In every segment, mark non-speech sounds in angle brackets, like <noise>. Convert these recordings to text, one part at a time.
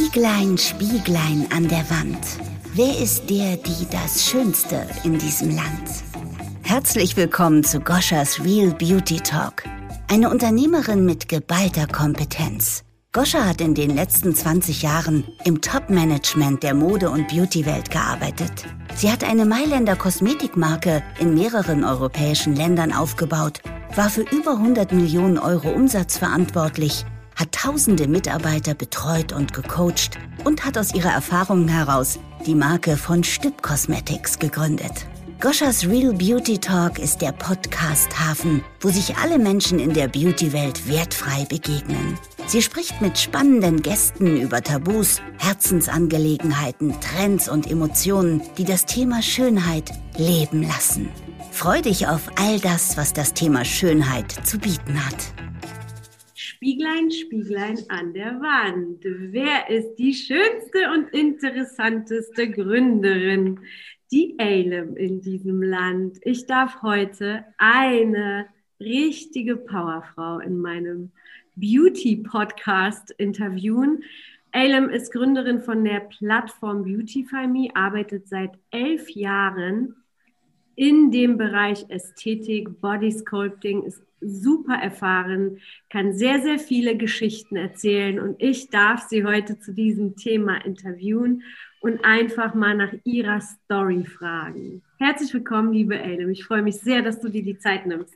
Spieglein, Spieglein an der Wand. Wer ist der, die das Schönste in diesem Land? Herzlich willkommen zu Goschas Real Beauty Talk. Eine Unternehmerin mit geballter Kompetenz. Goscha hat in den letzten 20 Jahren im Top-Management der Mode- und Beauty-Welt gearbeitet. Sie hat eine Mailänder Kosmetikmarke in mehreren europäischen Ländern aufgebaut, war für über 100 Millionen Euro Umsatz verantwortlich hat tausende Mitarbeiter betreut und gecoacht und hat aus ihrer Erfahrung heraus die Marke von Stüb Cosmetics gegründet. Goschas Real Beauty Talk ist der Podcast-Hafen, wo sich alle Menschen in der Beauty-Welt wertfrei begegnen. Sie spricht mit spannenden Gästen über Tabus, Herzensangelegenheiten, Trends und Emotionen, die das Thema Schönheit leben lassen. Freu dich auf all das, was das Thema Schönheit zu bieten hat. Spieglein, Spieglein an der Wand. Wer ist die schönste und interessanteste Gründerin, die Eilem in diesem Land? Ich darf heute eine richtige Powerfrau in meinem Beauty-Podcast interviewen. Eilem ist Gründerin von der Plattform Beautify Me, arbeitet seit elf Jahren in dem Bereich Ästhetik, Body Sculpting, ist super erfahren, kann sehr, sehr viele Geschichten erzählen und ich darf sie heute zu diesem Thema interviewen und einfach mal nach ihrer Story fragen. Herzlich willkommen, liebe Elem. Ich freue mich sehr, dass du dir die Zeit nimmst.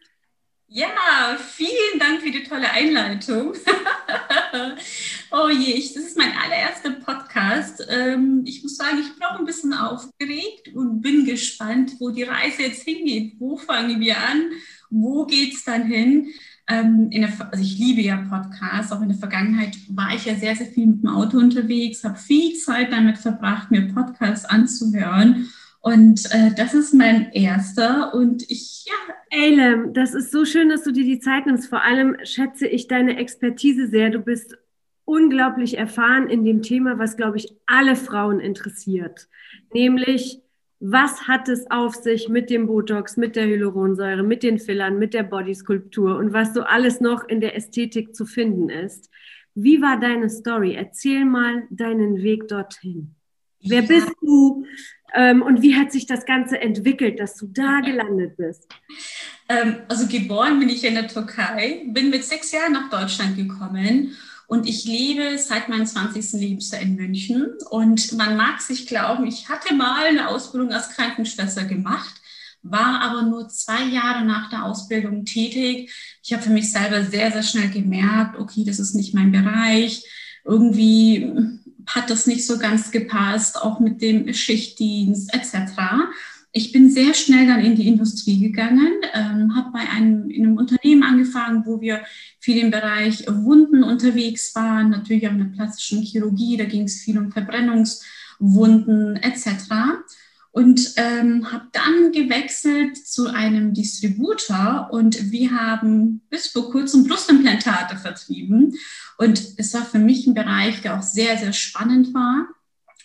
Ja, vielen Dank für die tolle Einleitung. <laughs> oh je, ich, das ist mein allererster Podcast. Ähm, ich muss sagen, ich bin auch ein bisschen aufgeregt und bin gespannt, wo die Reise jetzt hingeht. Wo fangen wir an? Wo geht es dann hin? Ähm, der, also ich liebe ja Podcasts. Auch in der Vergangenheit war ich ja sehr, sehr viel mit dem Auto unterwegs, habe viel Zeit damit verbracht, mir Podcasts anzuhören. Und äh, das ist mein erster. Und ich, ja. Eilem, das ist so schön, dass du dir die Zeit nimmst. Vor allem schätze ich deine Expertise sehr. Du bist unglaublich erfahren in dem Thema, was, glaube ich, alle Frauen interessiert. Nämlich was hat es auf sich mit dem Botox, mit der Hyaluronsäure, mit den Fillern, mit der Bodyskulptur und was so alles noch in der Ästhetik zu finden ist. Wie war deine Story? Erzähl mal deinen Weg dorthin. Wer bist du und wie hat sich das Ganze entwickelt, dass du da gelandet bist? Ähm, also geboren bin ich in der Türkei, bin mit sechs Jahren nach Deutschland gekommen und ich lebe seit meinem 20. Lebensjahr in München. Und man mag sich glauben, ich hatte mal eine Ausbildung als Krankenschwester gemacht, war aber nur zwei Jahre nach der Ausbildung tätig. Ich habe für mich selber sehr, sehr schnell gemerkt, okay, das ist nicht mein Bereich. Irgendwie hat das nicht so ganz gepasst, auch mit dem Schichtdienst etc. Ich bin sehr schnell dann in die Industrie gegangen, ähm, habe bei einem, in einem Unternehmen angefangen, wo wir viel im Bereich Wunden unterwegs waren, natürlich auch in der plastischen Chirurgie, da ging es viel um Verbrennungswunden etc. Und ähm, habe dann gewechselt zu einem Distributor und wir haben bis vor kurzem Brustimplantate vertrieben. Und es war für mich ein Bereich, der auch sehr, sehr spannend war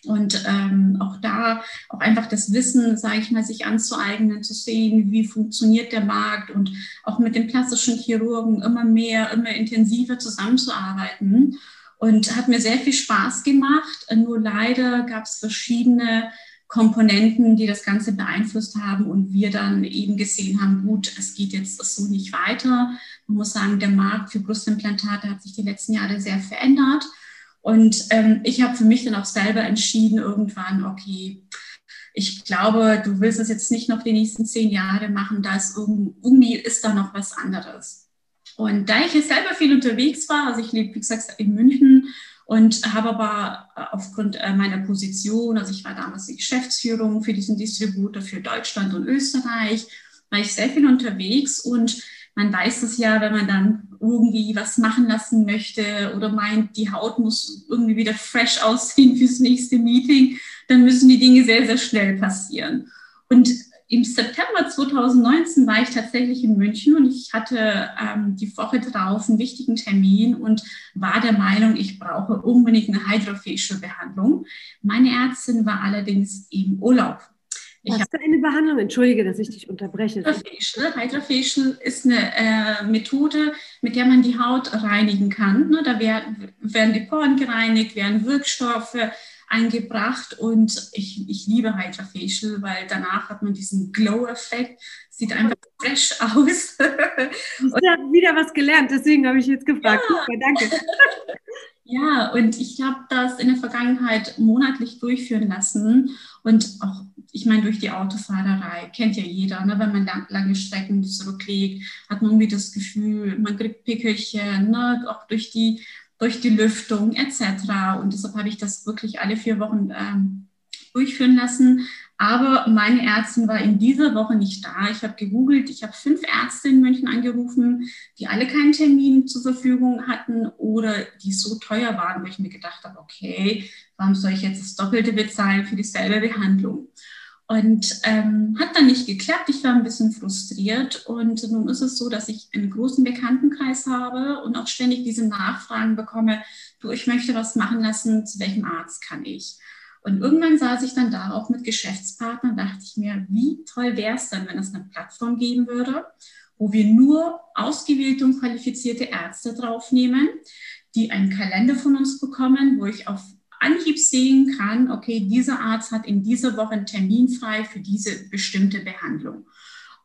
und ähm, auch da auch einfach das Wissen, sage ich mal, sich anzueignen, zu sehen, wie funktioniert der Markt und auch mit den plastischen Chirurgen immer mehr, immer intensiver zusammenzuarbeiten. Und hat mir sehr viel Spaß gemacht. Nur leider gab es verschiedene Komponenten, die das Ganze beeinflusst haben und wir dann eben gesehen haben, gut, es geht jetzt so nicht weiter. Man muss sagen, der Markt für Brustimplantate hat sich die letzten Jahre sehr verändert. Und ähm, ich habe für mich dann auch selber entschieden, irgendwann, okay, ich glaube, du willst es jetzt nicht noch die nächsten zehn Jahre machen, da ist irgendwie ist da noch was anderes. Und da ich jetzt selber viel unterwegs war, also ich lebe, wie gesagt, in München und habe aber aufgrund äh, meiner Position, also ich war damals die Geschäftsführung für diesen Distributor für Deutschland und Österreich, war ich sehr viel unterwegs und man weiß es ja, wenn man dann irgendwie was machen lassen möchte oder meint, die Haut muss irgendwie wieder fresh aussehen <laughs> fürs nächste Meeting, dann müssen die Dinge sehr, sehr schnell passieren. Und im September 2019 war ich tatsächlich in München und ich hatte ähm, die Woche drauf einen wichtigen Termin und war der Meinung, ich brauche unbedingt eine Hydrofacial-Behandlung. Meine Ärztin war allerdings im Urlaub. Ich Hast du eine Behandlung? Entschuldige, dass ich dich unterbreche. Hydrafacial. Hydrafacial ist eine äh, Methode, mit der man die Haut reinigen kann. Ne? Da werden, werden die Poren gereinigt, werden Wirkstoffe eingebracht und ich, ich liebe Hydrafacial, weil danach hat man diesen Glow-Effekt, sieht einfach fresh <laughs> aus. ich habe wieder was gelernt, deswegen habe ich jetzt gefragt. Ja. Super, danke. <laughs> Ja, und ich habe das in der Vergangenheit monatlich durchführen lassen und auch, ich meine, durch die Autofahrerei, kennt ja jeder, ne? wenn man lang, lange Strecken zurücklegt, hat man irgendwie das Gefühl, man kriegt Pickelchen, ne? auch durch die, durch die Lüftung etc. Und deshalb habe ich das wirklich alle vier Wochen ähm, durchführen lassen. Aber meine Ärztin war in dieser Woche nicht da. Ich habe gegoogelt, ich habe fünf Ärzte in München angerufen, die alle keinen Termin zur Verfügung hatten oder die so teuer waren, wo ich mir gedacht habe, okay, warum soll ich jetzt das Doppelte bezahlen für dieselbe Behandlung? Und ähm, hat dann nicht geklappt. Ich war ein bisschen frustriert. Und nun ist es so, dass ich einen großen Bekanntenkreis habe und auch ständig diese Nachfragen bekomme, du, ich möchte was machen lassen, zu welchem Arzt kann ich? Und irgendwann saß ich dann da auch mit Geschäftspartnern, dachte ich mir, wie toll wäre es dann, wenn es eine Plattform geben würde, wo wir nur ausgewählte und qualifizierte Ärzte draufnehmen, die einen Kalender von uns bekommen, wo ich auf Anhieb sehen kann, okay, dieser Arzt hat in dieser Woche einen Termin frei für diese bestimmte Behandlung.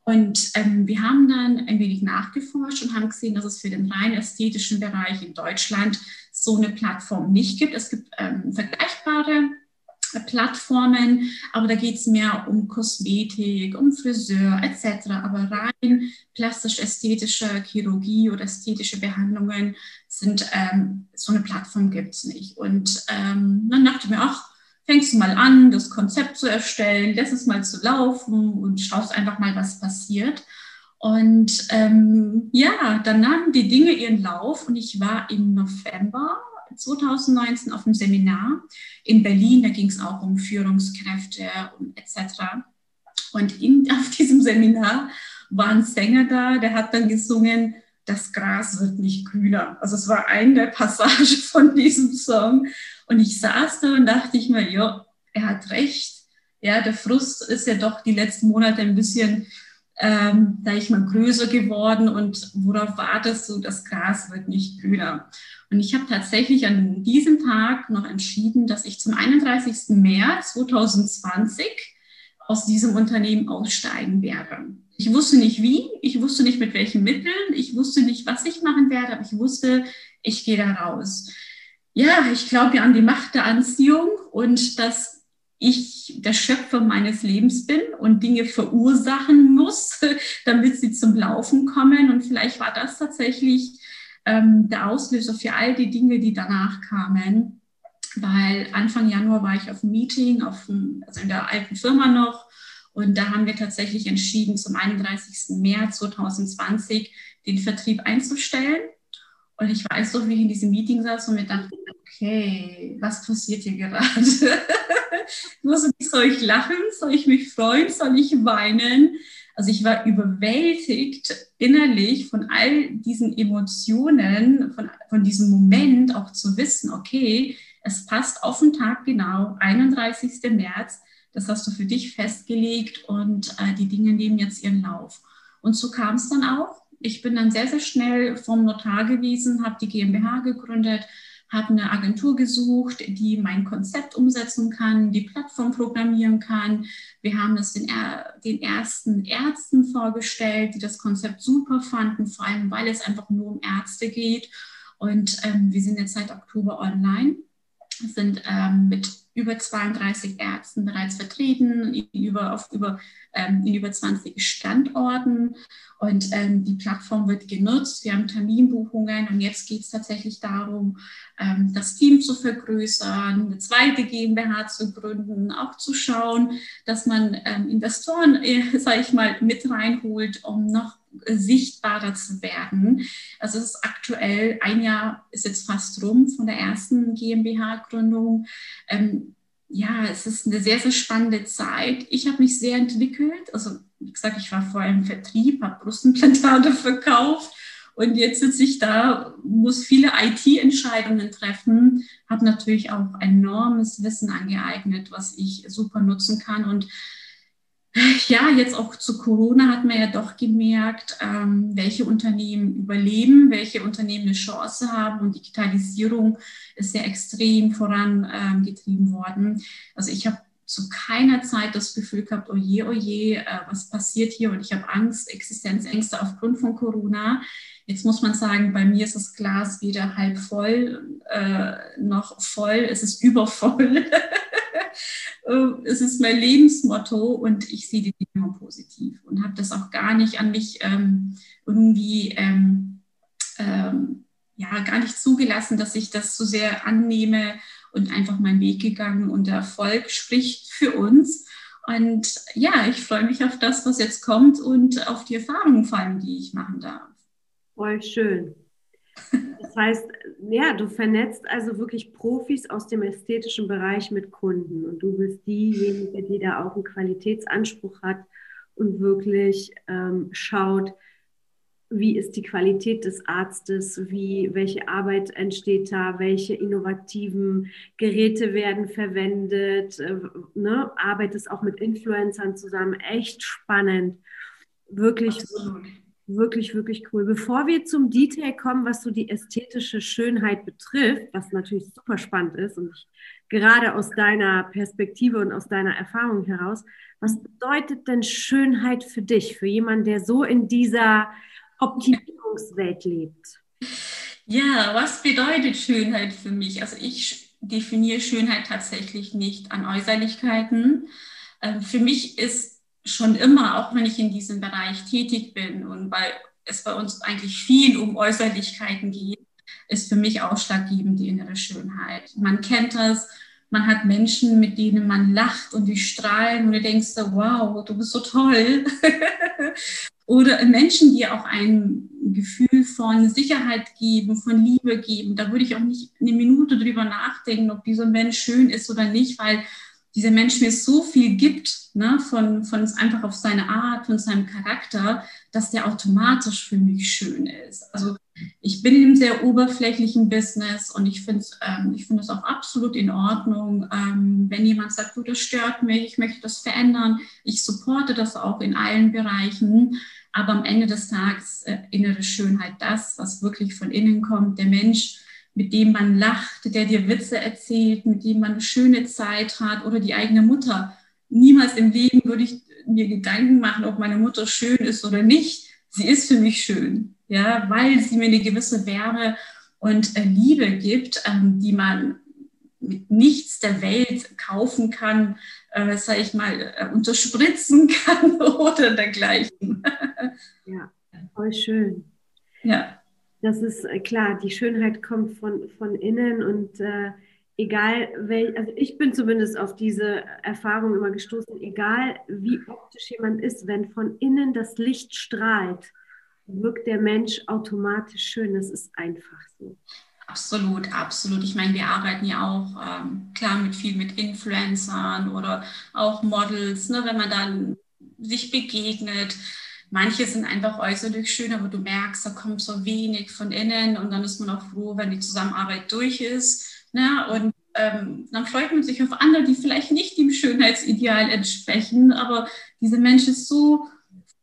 Und ähm, wir haben dann ein wenig nachgeforscht und haben gesehen, dass es für den rein ästhetischen Bereich in Deutschland so eine Plattform nicht gibt. Es gibt ähm, vergleichbare Plattformen, aber da geht es mehr um Kosmetik, um Friseur etc. Aber rein plastisch-ästhetische Chirurgie oder ästhetische Behandlungen sind, ähm, so eine Plattform gibt es nicht. Und ähm, dann dachte ich mir, ach, fängst du mal an, das Konzept zu erstellen, lässt es mal zu laufen und schaust einfach mal, was passiert. Und ähm, ja, dann nahmen die Dinge ihren Lauf und ich war im November 2019 auf einem Seminar in Berlin. Da ging es auch um Führungskräfte und etc. Und in, <laughs> auf diesem Seminar war ein Sänger da, der hat dann gesungen, das Gras wird nicht grüner. Also es war eine der Passagen <laughs> von diesem Song. Und ich saß da und dachte ich mir, ja, er hat recht. Ja, der Frust ist ja doch die letzten Monate ein bisschen ähm, da ich mal größer geworden und worauf wartest du, das Gras wird nicht grüner. Und ich habe tatsächlich an diesem Tag noch entschieden, dass ich zum 31. März 2020 aus diesem Unternehmen aussteigen werde. Ich wusste nicht wie, ich wusste nicht mit welchen Mitteln, ich wusste nicht, was ich machen werde, aber ich wusste, ich gehe da raus. Ja, ich glaube ja an die Macht der Anziehung und dass ich der Schöpfer meines Lebens bin und Dinge verursachen muss, <laughs> damit sie zum Laufen kommen. Und vielleicht war das tatsächlich ähm, der Auslöser für all die Dinge, die danach kamen. Weil Anfang Januar war ich auf einem Meeting, auf einem, also in der alten Firma noch. Und da haben wir tatsächlich entschieden, zum 31. März 2020 den Vertrieb einzustellen. Und ich weiß doch, wie ich in diesem Meeting saß und mir dachte, okay, was passiert hier gerade? <laughs> soll ich lachen? Soll ich mich freuen? Soll ich weinen? Also ich war überwältigt innerlich von all diesen Emotionen, von, von diesem Moment auch zu wissen, okay, es passt auf den Tag genau, 31. März, das hast du für dich festgelegt und äh, die Dinge nehmen jetzt ihren Lauf. Und so kam es dann auch. Ich bin dann sehr, sehr schnell vom Notar gewesen, habe die GmbH gegründet, habe eine Agentur gesucht, die mein Konzept umsetzen kann, die Plattform programmieren kann. Wir haben es den, den ersten Ärzten vorgestellt, die das Konzept super fanden, vor allem weil es einfach nur um Ärzte geht. Und ähm, wir sind jetzt seit Oktober online, sind ähm, mit über 32 Ärzten bereits vertreten, in über, auf über, ähm, in über 20 Standorten. Und ähm, die Plattform wird genutzt. Wir haben Terminbuchungen und jetzt geht es tatsächlich darum, ähm, das Team zu vergrößern, eine zweite GmbH zu gründen, auch zu schauen, dass man ähm, Investoren, äh, <laughs> sage ich mal, mit reinholt, um noch sichtbarer zu werden. Also es ist aktuell, ein Jahr ist jetzt fast rum von der ersten GmbH-Gründung. Ähm, ja, es ist eine sehr, sehr spannende Zeit. Ich habe mich sehr entwickelt. Also wie gesagt, ich war vorher im Vertrieb, habe Brustimplantate <laughs> verkauft und jetzt sitze ich da, muss viele IT-Entscheidungen treffen, habe natürlich auch enormes Wissen angeeignet, was ich super nutzen kann und ja, jetzt auch zu Corona hat man ja doch gemerkt, ähm, welche Unternehmen überleben, welche Unternehmen eine Chance haben und Digitalisierung ist ja extrem vorangetrieben ähm, worden. Also ich habe zu keiner Zeit das Gefühl gehabt, oh je, oh je, äh, was passiert hier und ich habe Angst, Existenzängste aufgrund von Corona. Jetzt muss man sagen, bei mir ist das Glas weder halb voll äh, noch voll, es ist übervoll. <laughs> Äh, es ist mein Lebensmotto und ich sehe die Dinge immer positiv und habe das auch gar nicht an mich ähm, irgendwie ähm, ähm, ja gar nicht zugelassen, dass ich das so sehr annehme und einfach meinen Weg gegangen und der Erfolg spricht für uns. Und ja, ich freue mich auf das, was jetzt kommt und auf die Erfahrungen vor allem, die ich machen darf. Voll schön. Das heißt, ja, du vernetzt also wirklich Profis aus dem ästhetischen Bereich mit Kunden und du bist diejenige, die da auch einen Qualitätsanspruch hat und wirklich ähm, schaut, wie ist die Qualität des Arztes, wie, welche Arbeit entsteht da, welche innovativen Geräte werden verwendet, äh, ne? arbeitest auch mit Influencern zusammen, echt spannend, wirklich. Absolut Wirklich, wirklich cool. Bevor wir zum Detail kommen, was so die ästhetische Schönheit betrifft, was natürlich super spannend ist und ich, gerade aus deiner Perspektive und aus deiner Erfahrung heraus, was bedeutet denn Schönheit für dich, für jemanden, der so in dieser Optimierungswelt lebt? Ja, was bedeutet Schönheit für mich? Also ich definiere Schönheit tatsächlich nicht an Äußerlichkeiten. Ähm, für mich ist schon immer, auch wenn ich in diesem Bereich tätig bin und weil es bei uns eigentlich viel um Äußerlichkeiten geht, ist für mich ausschlaggebend die innere Schönheit. Man kennt das, man hat Menschen, mit denen man lacht und die strahlen und du denkst, wow, du bist so toll. <laughs> Oder Menschen, die auch ein Gefühl von Sicherheit geben, von Liebe geben. Da würde ich auch nicht eine Minute drüber nachdenken, ob dieser Mensch schön ist oder nicht, weil dieser Mensch mir so viel gibt, ne, von, von einfach auf seine Art, von seinem Charakter, dass der automatisch für mich schön ist. Also ich bin in einem sehr oberflächlichen Business und ich finde ähm, ich finde es auch absolut in Ordnung, ähm, wenn jemand sagt, du, das stört mich, ich möchte das verändern. Ich supporte das auch in allen Bereichen. Aber am Ende des Tages äh, innere Schönheit, das, was wirklich von innen kommt, der Mensch, mit dem man lacht, der dir Witze erzählt, mit dem man eine schöne Zeit hat oder die eigene Mutter. Niemals im Leben würde ich mir Gedanken machen, ob meine Mutter schön ist oder nicht. Sie ist für mich schön, ja, weil sie mir eine gewisse Wärme und äh, Liebe gibt, ähm, die man mit nichts der Welt kaufen kann, äh, sage ich mal, äh, unterspritzen <laughs> kann oder dergleichen. ja, voll schön. Ja das ist äh, klar, die Schönheit kommt von, von innen und äh, egal, wel, also ich bin zumindest auf diese Erfahrung immer gestoßen, egal wie optisch jemand ist, wenn von innen das Licht strahlt, wirkt der Mensch automatisch schön. Das ist einfach so. Absolut, absolut. Ich meine, wir arbeiten ja auch ähm, klar mit viel mit Influencern oder auch Models, ne, wenn man dann sich begegnet Manche sind einfach äußerlich schön, aber du merkst, da kommt so wenig von innen und dann ist man auch froh, wenn die Zusammenarbeit durch ist. Ne? Und ähm, dann freut man sich auf andere, die vielleicht nicht dem Schönheitsideal entsprechen, aber diese Mensch ist so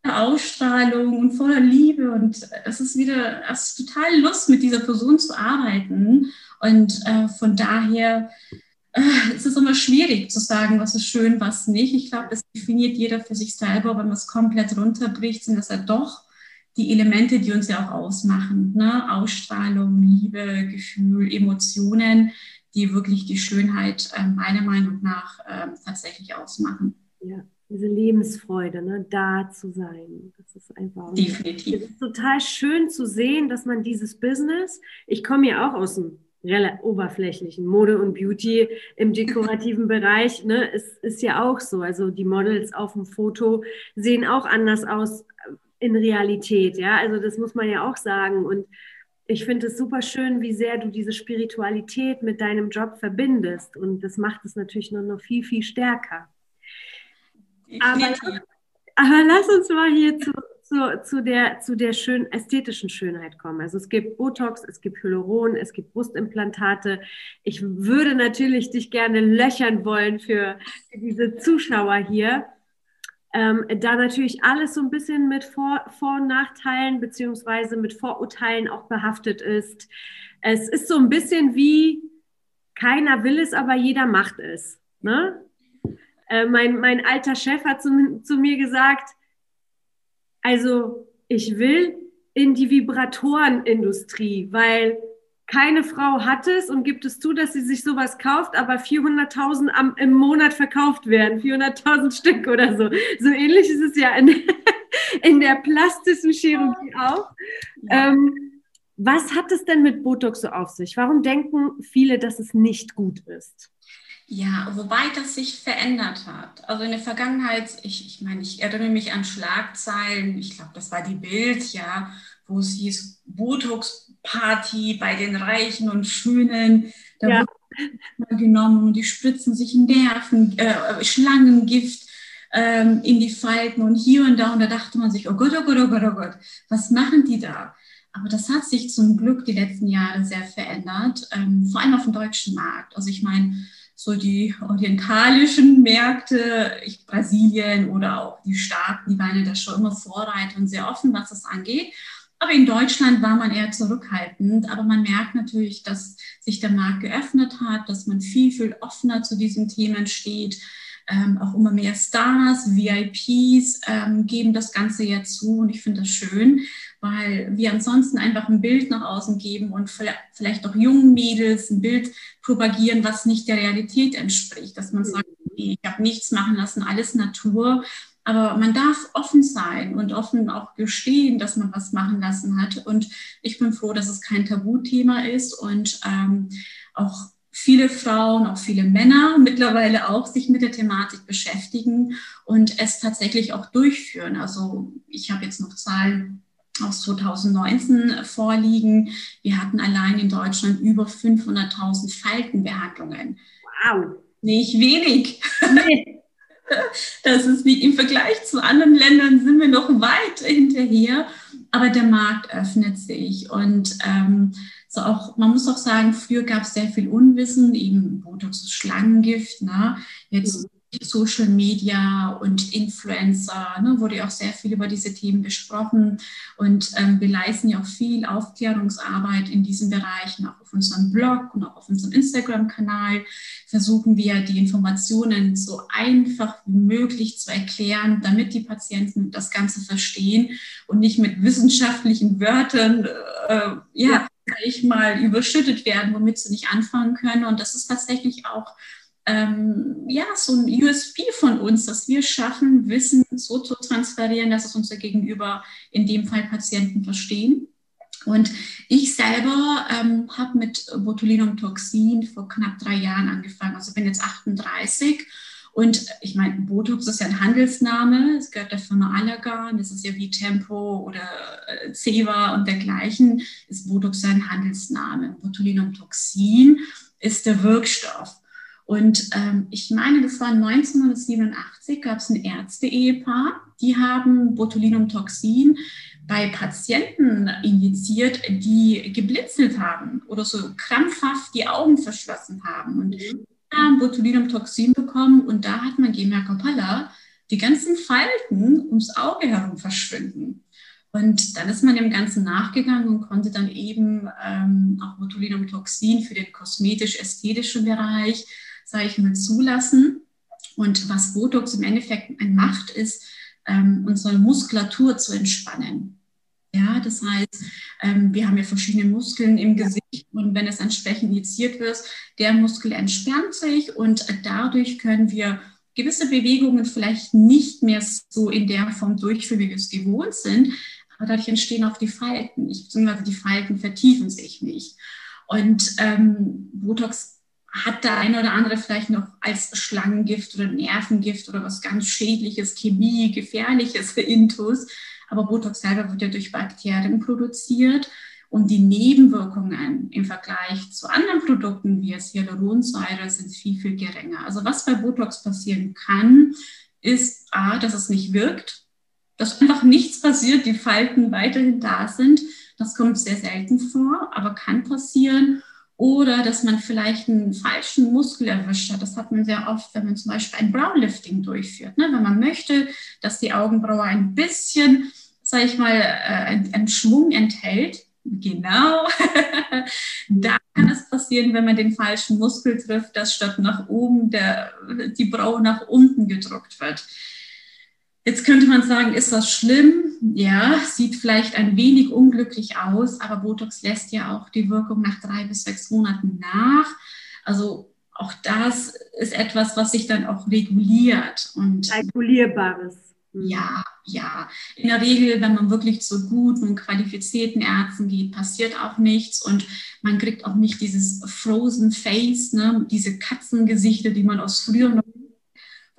voller Ausstrahlung und voller Liebe und es ist wieder, es ist total Lust, mit dieser Person zu arbeiten. Und äh, von daher <laughs> es ist immer schwierig zu sagen, was ist schön, was nicht. Ich glaube, das definiert jeder für sich selber. Wenn man es komplett runterbricht, sind das ja doch die Elemente, die uns ja auch ausmachen. Ne? Ausstrahlung, Liebe, Gefühl, Emotionen, die wirklich die Schönheit äh, meiner Meinung nach äh, tatsächlich ausmachen. Ja, diese Lebensfreude, ne? da zu sein. Das ist einfach. Definitiv. Es ist total schön zu sehen, dass man dieses Business, ich komme ja auch aus dem oberflächlichen Mode und Beauty im dekorativen Bereich, ne, ist, ist ja auch so. Also die Models auf dem Foto sehen auch anders aus in Realität, ja. Also das muss man ja auch sagen. Und ich finde es super schön, wie sehr du diese Spiritualität mit deinem Job verbindest. Und das macht es natürlich noch, noch viel, viel stärker. Aber, aber lass uns mal hier zu, zu, zu, der, zu der schön, ästhetischen Schönheit kommen. Also es gibt Botox, es gibt Hyaluron, es gibt Brustimplantate. Ich würde natürlich dich gerne löchern wollen für, für diese Zuschauer hier. ähm, da natürlich alles so ein bisschen mit Vor-, Vor und Nachteilen beziehungsweise mit Vorurteilen auch behaftet ist. Es ist so ein bisschen wie keiner will es, aber jeder macht es. Ne? Äh, mein, mein alter Chef hat zu, zu mir gesagt, also ich will in die Vibratorenindustrie, weil keine Frau hat es und gibt es zu, dass sie sich sowas kauft, aber 400.000 im Monat verkauft werden, 400.000 Stück oder so. So ähnlich ist es ja in, <laughs> in der plastischen Chirurgie auch. Ähm, was hat es denn mit Botox so auf sich? Warum denken viele, dass es nicht gut ist? Ja, wobei das sich verändert hat. Also in der Vergangenheit, ich, ich meine, ich erinnere mich an Schlagzeilen, ich glaube, das war die Bild, ja, wo es hieß Botox-Party bei den Reichen und Schönen. Da ja. wurde genommen und die spritzen sich Nerven, äh, Schlangengift ähm, in die Falten und hier und da. Und da dachte man sich, oh Gott, oh Gott, oh Gott, oh Gott, was machen die da? Aber das hat sich zum Glück die letzten Jahre sehr verändert, ähm, vor allem auf dem deutschen Markt. Also ich meine, so die orientalischen Märkte, ich, Brasilien oder auch die Staaten, die waren ja da schon immer Vorreiter und sehr offen, was das angeht. Aber in Deutschland war man eher zurückhaltend. Aber man merkt natürlich, dass sich der Markt geöffnet hat, dass man viel, viel offener zu diesen Themen steht. Ähm, auch immer mehr Stars, VIPs ähm, geben das Ganze ja zu. Und ich finde das schön, weil wir ansonsten einfach ein Bild nach außen geben und vielleicht auch jungen Mädels ein Bild propagieren, was nicht der Realität entspricht. Dass man sagt, ich habe nichts machen lassen, alles Natur. Aber man darf offen sein und offen auch gestehen, dass man was machen lassen hat. Und ich bin froh, dass es kein Tabuthema ist und ähm, auch viele Frauen, auch viele Männer mittlerweile auch sich mit der Thematik beschäftigen und es tatsächlich auch durchführen. Also ich habe jetzt noch Zahlen aus 2019 vorliegen. Wir hatten allein in Deutschland über 500.000 Faltenbehandlungen. Wow. Nicht wenig. Nee. <laughs> Das ist wie im Vergleich zu anderen Ländern sind wir noch weit hinterher, aber der Markt öffnet sich und ähm, so auch, man muss auch sagen, früher gab es sehr viel Unwissen, eben Botox ist Schlangengift, ne? jetzt mhm Social Media und Influencer, ne, wurde ja auch sehr viel über diese Themen besprochen und ähm, wir leisten ja auch viel Aufklärungsarbeit in diesen Bereichen, auch auf unserem Blog und auch auf unserem Instagram-Kanal. Versuchen wir die Informationen so einfach wie möglich zu erklären, damit die Patienten das Ganze verstehen und nicht mit wissenschaftlichen Wörtern, äh, ja, ja. ich mal überschüttet werden, womit sie nicht anfangen können. Und das ist tatsächlich auch ähm, ja, so ein USP von uns, dass wir schaffen, Wissen so zu transferieren, dass es unser Gegenüber, in dem Fall Patienten, verstehen. Und ich selber ähm, habe mit Botulinumtoxin vor knapp drei Jahren angefangen. Also bin jetzt 38 und ich meine, Botox ist ja ein Handelsname. Es gehört der Firma Allergan. Das ist ja wie Tempo oder äh, Ceva und dergleichen. Ist Botox ein Handelsname. Botulinumtoxin ist der Wirkstoff. Und ähm, ich meine, das war 1987, gab es ein Ärzte-Ehepaar, die haben Botulinumtoxin bei Patienten injiziert, die geblitzelt haben oder so krampfhaft die Augen verschlossen haben. Und mhm. haben Botulinumtoxin bekommen und da hat man gemerkt, hoppala, die ganzen Falten ums Auge herum verschwinden. Und dann ist man dem Ganzen nachgegangen und konnte dann eben ähm, auch Botulinumtoxin für den kosmetisch-ästhetischen Bereich sage ich mal, zulassen. Und was Botox im Endeffekt macht, ist, ähm, unsere Muskulatur zu entspannen. Ja, das heißt, ähm, wir haben ja verschiedene Muskeln im Gesicht und wenn es entsprechend injiziert wird, der Muskel entspannt sich und dadurch können wir gewisse Bewegungen vielleicht nicht mehr so in der Form durchführen, wie wir es gewohnt sind, aber dadurch entstehen auch die Falten, beziehungsweise die Falten vertiefen sich nicht. Und ähm, Botox hat der eine oder andere vielleicht noch als Schlangengift oder Nervengift oder was ganz Schädliches, Chemie, Gefährliches Intus. Aber Botox selber wird ja durch Bakterien produziert und die Nebenwirkungen im Vergleich zu anderen Produkten wie es Hyaluronsäure sind viel, viel geringer. Also was bei Botox passieren kann, ist A, dass es nicht wirkt, dass einfach nichts passiert, die Falten weiterhin da sind. Das kommt sehr selten vor, aber kann passieren. Oder dass man vielleicht einen falschen Muskel erwischt hat. Das hat man sehr oft, wenn man zum Beispiel ein Brownlifting durchführt. Ne? Wenn man möchte, dass die Augenbraue ein bisschen, sage ich mal, äh, einen Schwung enthält, Genau. <laughs> da kann es passieren, wenn man den falschen Muskel trifft, dass statt nach oben der, die Braue nach unten gedrückt wird. Jetzt könnte man sagen, ist das schlimm? Ja, sieht vielleicht ein wenig unglücklich aus, aber Botox lässt ja auch die Wirkung nach drei bis sechs Monaten nach. Also auch das ist etwas, was sich dann auch reguliert. Und Regulierbares. Mhm. Ja, ja. In der Regel, wenn man wirklich zu guten und qualifizierten Ärzten geht, passiert auch nichts und man kriegt auch nicht dieses Frozen Face, ne, diese Katzengesichter, die man aus früher noch,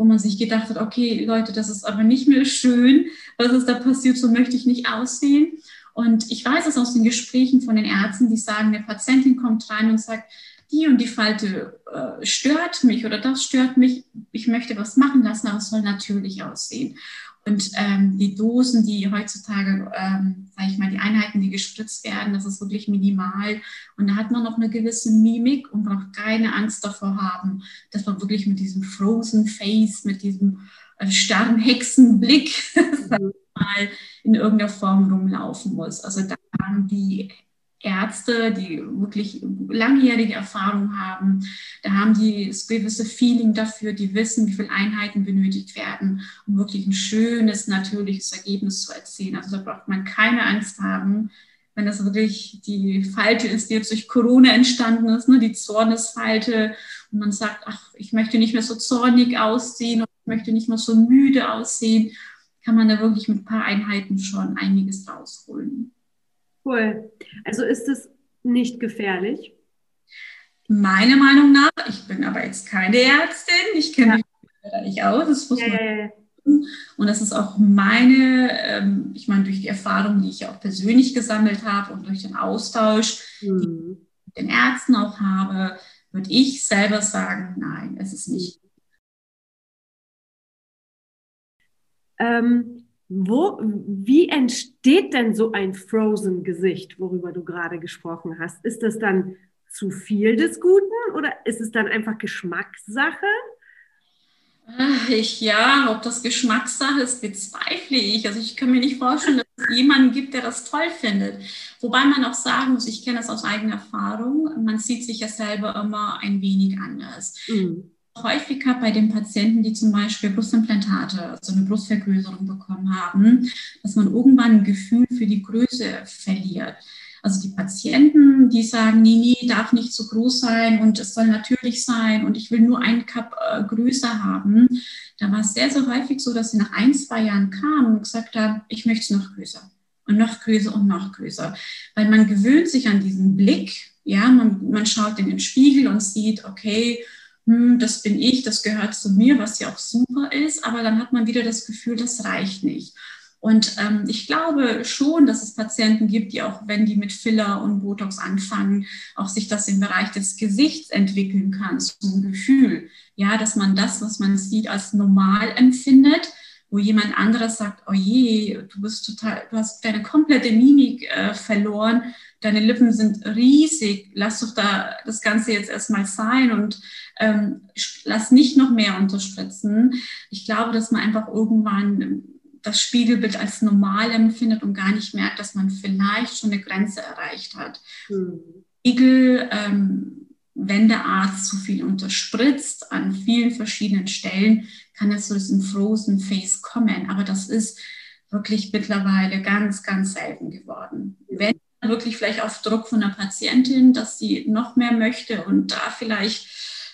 wo man sich gedacht hat, okay, Leute, das ist aber nicht mehr schön, was ist da passiert, so möchte ich nicht aussehen. Und ich weiß es aus den Gesprächen von den Ärzten, die sagen, eine Patientin kommt rein und sagt, die und die Falte äh, stört mich oder das stört mich, ich möchte was machen lassen, aber es soll natürlich aussehen. Und ähm, die Dosen, die heutzutage, ähm, sage ich mal, die Einheiten, die gespritzt werden, das ist wirklich minimal. Und da hat man noch eine gewisse Mimik und braucht keine Angst davor haben, dass man wirklich mit diesem Frozen Face, mit diesem äh, starren Hexenblick <laughs> mal in irgendeiner Form rumlaufen muss. Also da haben die Ärzte, die wirklich langjährige Erfahrung haben. Da haben die das gewisse Feeling dafür, die wissen, wie viele Einheiten benötigt werden, um wirklich ein schönes, natürliches Ergebnis zu erzielen. Also da braucht man keine Angst haben, wenn das wirklich die Falte ist, die jetzt durch Corona entstanden ist, ne, die Zornesfalte, und man sagt, ach, ich möchte nicht mehr so zornig aussehen ich möchte nicht mehr so müde aussehen, kann man da wirklich mit ein paar Einheiten schon einiges rausholen. Cool. Also ist es nicht gefährlich? Meiner Meinung nach, ich bin aber jetzt keine Ärztin, ich kenne ja. mich da nicht aus, das muss ja, man ja, und das ist auch meine, ähm, ich meine, durch die Erfahrung, die ich auch persönlich gesammelt habe und durch den Austausch, mhm. den ich mit den Ärzten auch habe, würde ich selber sagen, nein, es ist nicht. Ähm, wo, wie entsteht denn so ein Frozen-Gesicht, worüber du gerade gesprochen hast? Ist das dann zu viel des Guten oder ist es dann einfach Geschmackssache? Ich, ja, ob das Geschmackssache ist, bezweifle ich. Also ich kann mir nicht vorstellen, dass es jemanden gibt, der das toll findet. Wobei man auch sagen muss, ich kenne das aus eigener Erfahrung, man sieht sich ja selber immer ein wenig anders. Mhm häufiger bei den Patienten, die zum Beispiel Brustimplantate, also eine Brustvergrößerung bekommen haben, dass man irgendwann ein Gefühl für die Größe verliert. Also die Patienten, die sagen, nee, nee, darf nicht so groß sein und es soll natürlich sein und ich will nur einen Cup äh, größer haben. Da war es sehr, sehr häufig so, dass sie nach ein, zwei Jahren kamen und gesagt haben, ich möchte es noch größer und noch größer und noch größer. Weil man gewöhnt sich an diesen Blick, ja, man, man schaut in den Spiegel und sieht, okay, hm, das bin ich, das gehört zu mir, was ja auch super ist, aber dann hat man wieder das Gefühl, das reicht nicht. Und ähm, ich glaube schon, dass es Patienten gibt, die auch, wenn die mit Filler und Botox anfangen, auch sich das im Bereich des Gesichts entwickeln kann, so ein Gefühl. Ja, dass man das, was man sieht, als normal empfindet, wo jemand anderes sagt, oh je, du bist total, du hast deine komplette Mimik äh, verloren, deine Lippen sind riesig, lass doch da das Ganze jetzt erstmal sein und ähm, lass nicht noch mehr unterspritzen. Ich glaube, dass man einfach irgendwann das Spiegelbild als normal empfindet und gar nicht merkt, dass man vielleicht schon eine Grenze erreicht hat. Mhm. Spiegel, ähm, wenn der Arzt zu viel unterspritzt an vielen verschiedenen Stellen, kann es zu diesem Frozen Face kommen. Aber das ist wirklich mittlerweile ganz, ganz selten geworden. Wenn wirklich vielleicht auf Druck von der Patientin, dass sie noch mehr möchte und da vielleicht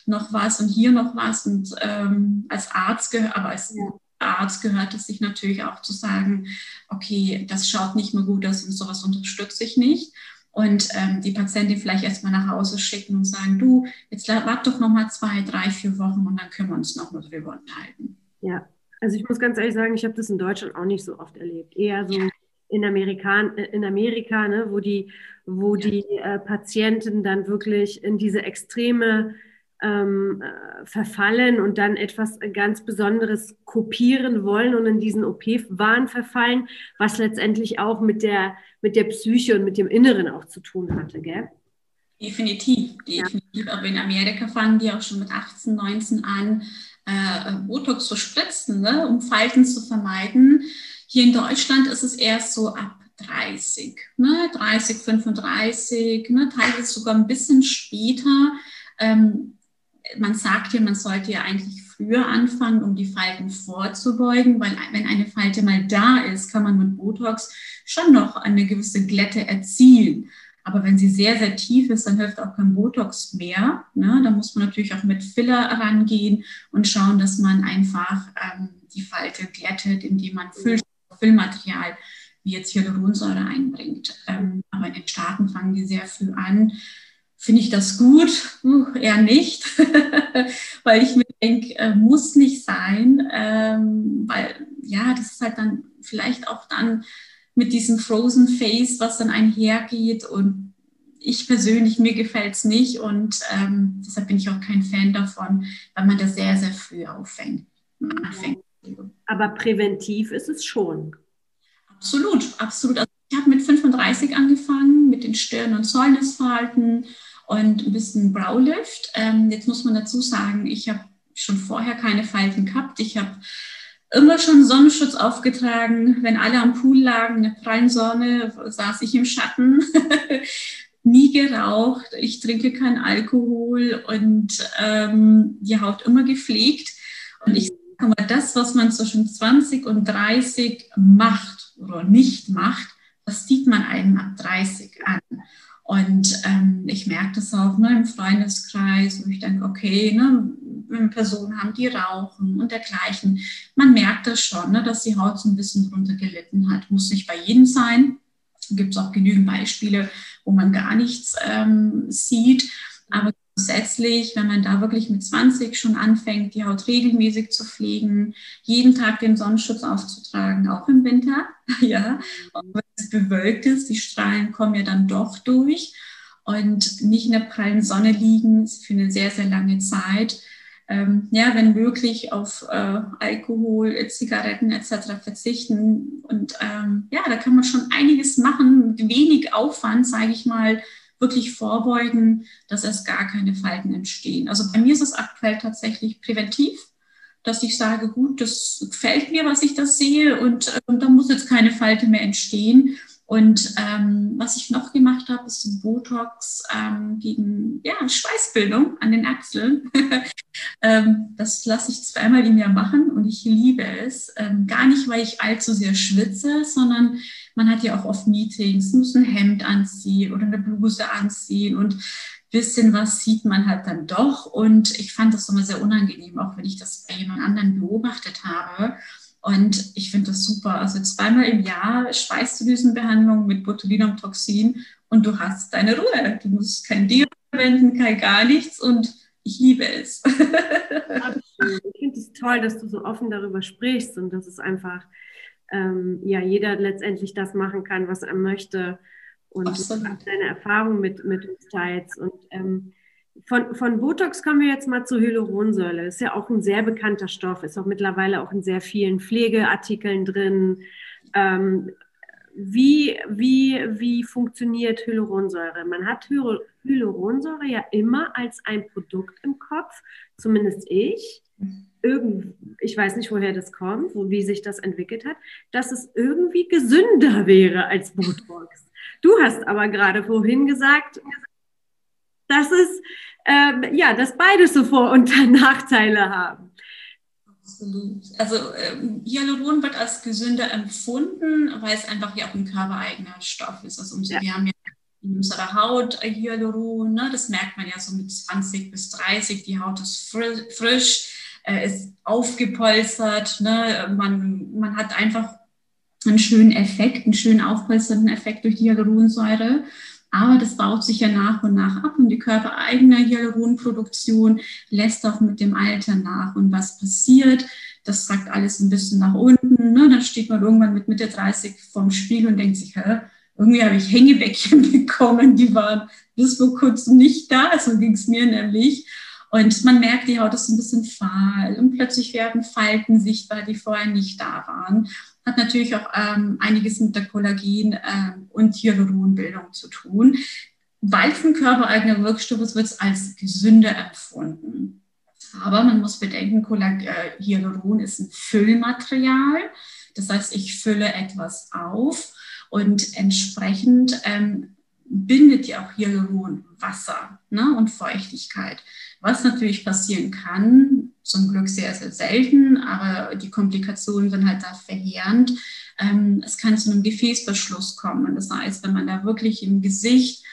noch was und hier noch was. Und ähm, als Arzt, aber als ja. Arzt gehört es sich natürlich auch zu sagen, okay, das schaut nicht mehr gut aus und sowas unterstütze ich nicht. Und ähm, die Patientin vielleicht erstmal nach Hause schicken und sagen, du, jetzt warte doch noch mal zwei, drei, vier Wochen und dann können wir uns noch mal drüber unterhalten. Ja, also ich muss ganz ehrlich sagen, ich habe das in Deutschland auch nicht so oft erlebt. Eher so ja in, Amerikan äh, in Amerika, ne, wo die, wo die äh, Patienten dann wirklich in diese extreme ähm, äh, verfallen und dann etwas ganz Besonderes kopieren wollen und in diesen OP-Wahn verfallen, was letztendlich auch mit der, mit der Psyche und mit dem Inneren auch zu tun hatte, gell? Definitiv, definitiv. Ja. Aber in Amerika fangen die auch schon mit 18, 19 an, äh, Botox zu spritzen, ne, um Falten zu vermeiden. Hier in Deutschland ist es erst so ab 30, ne, 30, 35, ne, teilweise sogar ein bisschen später. Ähm, man sagt ja, man sollte ja eigentlich früher anfangen, um die Falten vorzubeugen, weil wenn eine Falte mal da ist, kann man mit Botox schon noch eine gewisse Glätte erzielen. Aber wenn sie sehr, sehr tief ist, dann hilft auch kein Botox mehr. Ne? Da muss man natürlich auch mit Filler rangehen und schauen, dass man einfach ähm, die Falte glättet, indem man Füll Füllmaterial wie jetzt Hyaluronsäure einbringt. Ähm, aber in den Staaten fangen die sehr früh an. Finde ich das gut? Uh, eher nicht, <laughs> weil ich mir denke, äh, muss nicht sein, ähm, weil ja, das ist halt dann vielleicht auch dann mit diesem Frozen Face, was dann einhergeht. Und ich persönlich, mir gefällt es nicht. Und ähm, deshalb bin ich auch kein Fan davon, weil man das sehr, sehr früh auffängt. Anfängt. Aber präventiv ist es schon. Absolut, absolut. Also ich habe mit 35 angefangen, mit den Stirn- und Säulnisfalten und ein bisschen Braulift. Ähm, jetzt muss man dazu sagen, ich habe schon vorher keine Falten gehabt. Ich habe immer schon Sonnenschutz aufgetragen. Wenn alle am Pool lagen, in der prallen Sonne, saß ich im Schatten. <laughs> Nie geraucht, ich trinke keinen Alkohol und ähm, die Haut immer gepflegt. Und ich sage mal, das, was man zwischen 20 und 30 macht oder nicht macht, das sieht man einem ab 30 an. Und ähm, ich merke das auch ne, im Freundeskreis, wo ich denke, okay, ne, Personen haben, die rauchen und dergleichen, man merkt das schon, ne, dass die Haut so ein bisschen drunter gelitten hat. Muss nicht bei jedem sein. Gibt es auch genügend Beispiele, wo man gar nichts ähm, sieht. Aber grundsätzlich, wenn man da wirklich mit 20 schon anfängt, die Haut regelmäßig zu pflegen, jeden Tag den Sonnenschutz aufzutragen, auch im Winter, <laughs> ja, auch wenn es bewölkt ist, die Strahlen kommen ja dann doch durch und nicht in der prallen Sonne liegen für eine sehr, sehr lange Zeit. Ähm, ja, wenn möglich auf äh, Alkohol, Zigaretten etc. verzichten. Und ähm, ja, da kann man schon einiges machen mit wenig Aufwand, sage ich mal, wirklich vorbeugen, dass erst gar keine Falten entstehen. Also bei mir ist es aktuell tatsächlich präventiv, dass ich sage, gut, das gefällt mir, was ich das sehe und, und da muss jetzt keine Falte mehr entstehen. Und ähm, was ich noch gemacht habe, ist Botox ähm, gegen ja, Schweißbildung an den Achseln. <laughs> ähm, das lasse ich zweimal im Jahr machen und ich liebe es. Ähm, gar nicht, weil ich allzu sehr schwitze, sondern man hat ja auch oft Meetings, muss ein Hemd anziehen oder eine Bluse anziehen und bisschen was sieht man halt dann doch. Und ich fand das immer sehr unangenehm, auch wenn ich das bei jemand anderen beobachtet habe. Und ich finde das super. Also zweimal im Jahr Schweißdrüsenbehandlung mit Botulinumtoxin und du hast deine Ruhe. Du musst kein Deo verwenden, kein gar nichts und ich liebe es. <laughs> Ich finde es toll, dass du so offen darüber sprichst und dass es einfach ähm, ja jeder letztendlich das machen kann, was er möchte und deine Erfahrung mit, mit uns teilst. Und ähm, von, von Botox kommen wir jetzt mal zur Hyaluronsäure. Ist ja auch ein sehr bekannter Stoff, ist auch mittlerweile auch in sehr vielen Pflegeartikeln drin. Ähm, wie, wie, wie funktioniert Hyaluronsäure? Man hat Hyaluronsäure ja immer als ein Produkt im Kopf, zumindest ich. Irgend, ich weiß nicht, woher das kommt, wo, wie sich das entwickelt hat, dass es irgendwie gesünder wäre als Botox. Du hast aber gerade vorhin gesagt, dass es ähm, ja, dass beides so Vor- und <laughs> Nachteile haben. Absolut. Also ähm, Hyaluron wird als gesünder empfunden, weil es einfach ja auch ein körpereigener Stoff ist. Also ja. wir haben ja in unserer Haut Hyaluron, ne? das merkt man ja so mit 20 bis 30, die Haut ist frisch, äh, ist aufgepolstert, ne? man, man hat einfach einen schönen Effekt, einen schönen aufpolsternden Effekt durch die Hyaluronsäure. Aber das baut sich ja nach und nach ab und die körpereigene Hyaluronproduktion lässt auch mit dem Alter nach. Und was passiert? Das sagt alles ein bisschen nach unten. Ne? Dann steht man irgendwann mit Mitte 30 vorm Spiegel und denkt sich, Hä, irgendwie habe ich Hängebäckchen <laughs> bekommen, die waren bis vor kurzem nicht da. So ging es mir nämlich. Und man merkt, die Haut ist ein bisschen fahl und plötzlich werden Falten sichtbar, die vorher nicht da waren hat natürlich auch ähm, einiges mit der Kollagen- ähm, und Hyaluronbildung zu tun. weil von körpereigene Wirkstoffe wird es als gesünder empfunden. Aber man muss bedenken, äh, Hyaluron ist ein Füllmaterial. Das heißt, ich fülle etwas auf und entsprechend ähm, bindet ja auch Hyaluron Wasser ne, und Feuchtigkeit. Was natürlich passieren kann, zum Glück sehr, sehr selten, aber die Komplikationen sind halt da verheerend. Ähm, es kann zu einem Gefäßverschluss kommen. Das heißt, wenn man da wirklich im Gesicht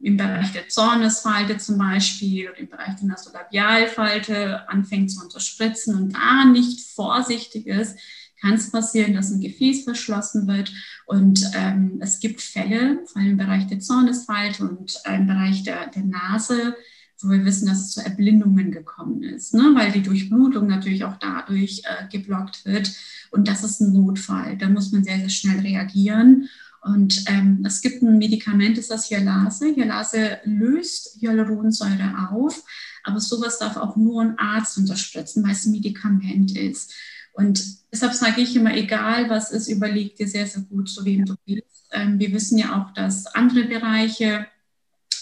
im Bereich der Zornesfalte zum Beispiel oder im Bereich der Nasolabialfalte anfängt zu unterspritzen und da nicht vorsichtig ist, kann es passieren, dass ein Gefäß verschlossen wird. Und ähm, es gibt Fälle, vor allem im Bereich der Zornesfalte und äh, im Bereich der, der Nase, wo wir wissen, dass es zu Erblindungen gekommen ist, ne? weil die Durchblutung natürlich auch dadurch äh, geblockt wird. Und das ist ein Notfall. Da muss man sehr, sehr schnell reagieren. Und ähm, es gibt ein Medikament, ist das Hyalase. Hyalase löst Hyaluronsäure auf, aber sowas darf auch nur ein Arzt unterspritzen, weil es ein Medikament ist. Und deshalb sage ich immer, egal was ist, überleg dir sehr, sehr gut, zu wem du gehst. Ähm, wir wissen ja auch, dass andere Bereiche